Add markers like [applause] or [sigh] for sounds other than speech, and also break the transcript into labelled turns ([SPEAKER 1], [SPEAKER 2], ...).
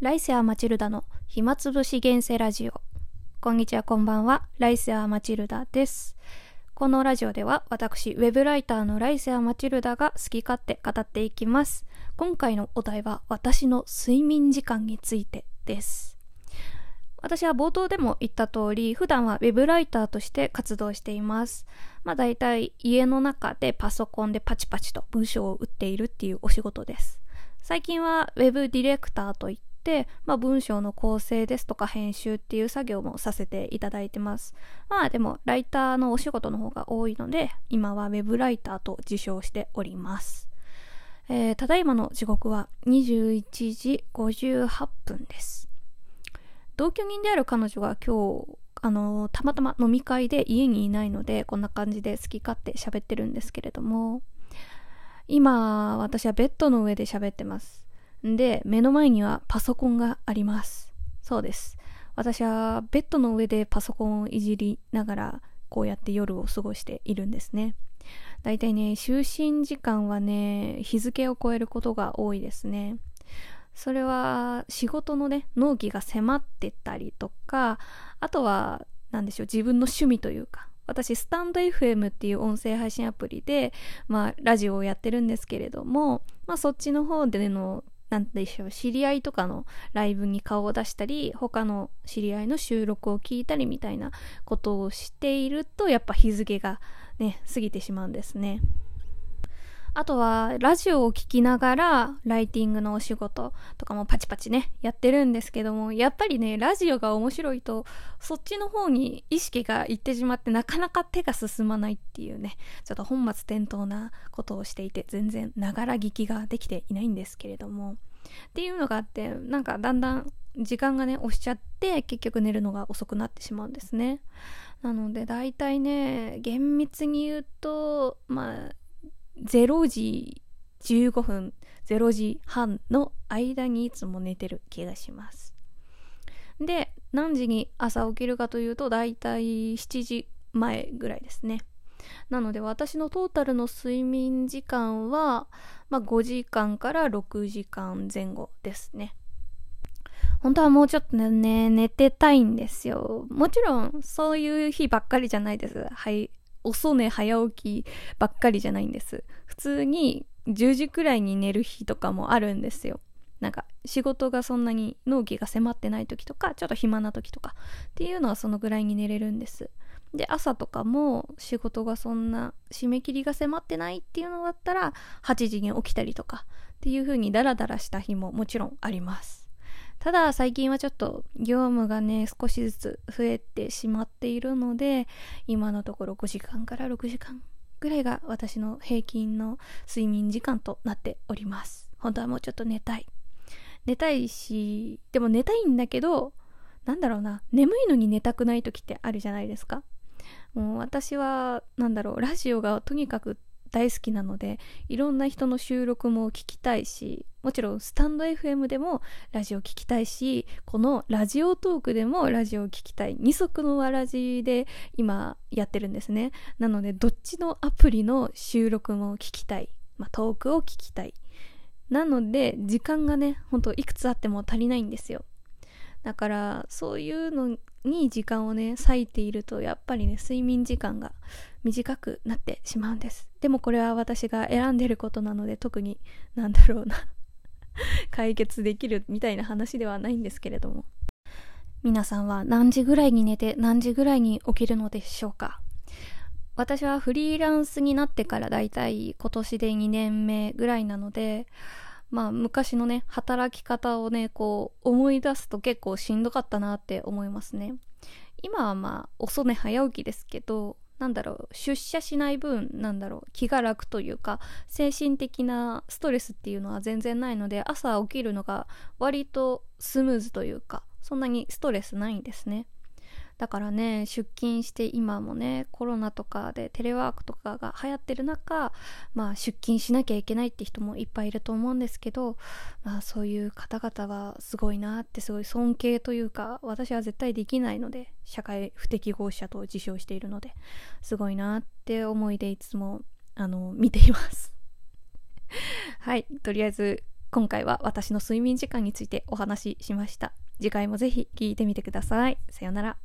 [SPEAKER 1] ライセア・マチルダの暇つぶし現世ラジオ。こんにちは、こんばんは。ライセア・マチルダです。このラジオでは私、ウェブライターのライセア・マチルダが好き勝手語っていきます。今回のお題は私の睡眠時間についてです。私は冒頭でも言った通り、普段はウェブライターとして活動しています。まあ大体家の中でパソコンでパチパチと文章を打っているっていうお仕事です。最近はウェブディレクターといって、まあ、文章の構成ですとか編集っていう作業もさせていただいてます。まあでもライターのお仕事の方が多いので今はウェブライターと自称しております。えー、ただいまの時刻は21時58分です。同居人である彼女が今日あのたまたま飲み会で家にいないのでこんな感じで好き勝手喋ってるんですけれども今、私はベッドの上で喋ってます。で、目の前にはパソコンがあります。そうです。私はベッドの上でパソコンをいじりながら、こうやって夜を過ごしているんですね。だいたいね、就寝時間はね、日付を超えることが多いですね。それは仕事のね、納期が迫ってたりとか、あとは、何でしょう、自分の趣味というか、私、スタンド FM っていう音声配信アプリで、まあ、ラジオをやってるんですけれども、まあ、そっちの方での、なんでしょう、知り合いとかのライブに顔を出したり、他の知り合いの収録を聞いたりみたいなことをしていると、やっぱ日付がね、過ぎてしまうんですね。あとは、ラジオを聴きながら、ライティングのお仕事とかもパチパチね、やってるんですけども、やっぱりね、ラジオが面白いと、そっちの方に意識がいってしまって、なかなか手が進まないっていうね、ちょっと本末転倒なことをしていて、全然、ながら聞きができていないんですけれども、っていうのがあって、なんかだんだん時間がね、押しちゃって、結局寝るのが遅くなってしまうんですね。なので、大体ね、厳密に言うと、まあ、0時15分、0時半の間にいつも寝てる気がします。で、何時に朝起きるかというと、だいたい7時前ぐらいですね。なので私のトータルの睡眠時間は、まあ、5時間から6時間前後ですね。本当はもうちょっとね、寝てたいんですよ。もちろん、そういう日ばっかりじゃないです。はい。遅寝早起きばっかりじゃないんです。普通に10時くらいに寝る日とかもあるんですよ。なんか仕事がそんなに納期が迫ってない時とかちょっと暇な時とかっていうのはそのぐらいに寝れるんです。で朝とかも仕事がそんな締め切りが迫ってないっていうのだったら8時に起きたりとかっていう風にダラダラした日ももちろんあります。ただ最近はちょっと業務がね少しずつ増えてしまっているので今のところ5時間から6時間ぐらいが私の平均の睡眠時間となっております。本当はもうちょっと寝たい。寝たいしでも寝たいんだけどなんだろうな眠いのに寝たくない時ってあるじゃないですか。もう私はなんだろうラジオがとにかく大好きなのでいろんな人の収録も聞きたいしもちろんスタンド FM でもラジオ聞きたいしこのラジオトークでもラジオ聞きたい。二足のわらじで今やってるんですね。なのでどっちのアプリの収録も聞きたい、まあ、トークを聞きたい。なので時間がねほんといくつあっても足りないんですよ。だからそういうのに時間をね割いているとやっぱりね睡眠時間が短くなってしまうんです。でもこれは私が選んでることなので特になんだろうな [laughs] 解決できるみたいな話ではないんですけれども。皆さんは何時ぐらいに寝て何時ぐらいに起きるのでしょうか？私はフリーランスになってからだいたい今年で2年目ぐらいなのでまあ昔のね、働き方をね、こう思い出すと結構しんどかったなって思いますね。今はまあ遅寝早起きですけど、なんだろう、出社しない分、なんだろう、気が楽というか、精神的なストレスっていうのは全然ないので、朝起きるのが割とスムーズというか、そんなにストレスないんですね。だからね出勤して今もねコロナとかでテレワークとかが流行ってる中まあ出勤しなきゃいけないって人もいっぱいいると思うんですけどまあそういう方々はすごいなってすごい尊敬というか私は絶対できないので社会不適合者と自称しているのですごいなって思いでいつもあの見ています。[laughs] はいとりあえず今回は私の睡眠時間についてお話ししました。次回もぜひ聞いてみてください。さようなら。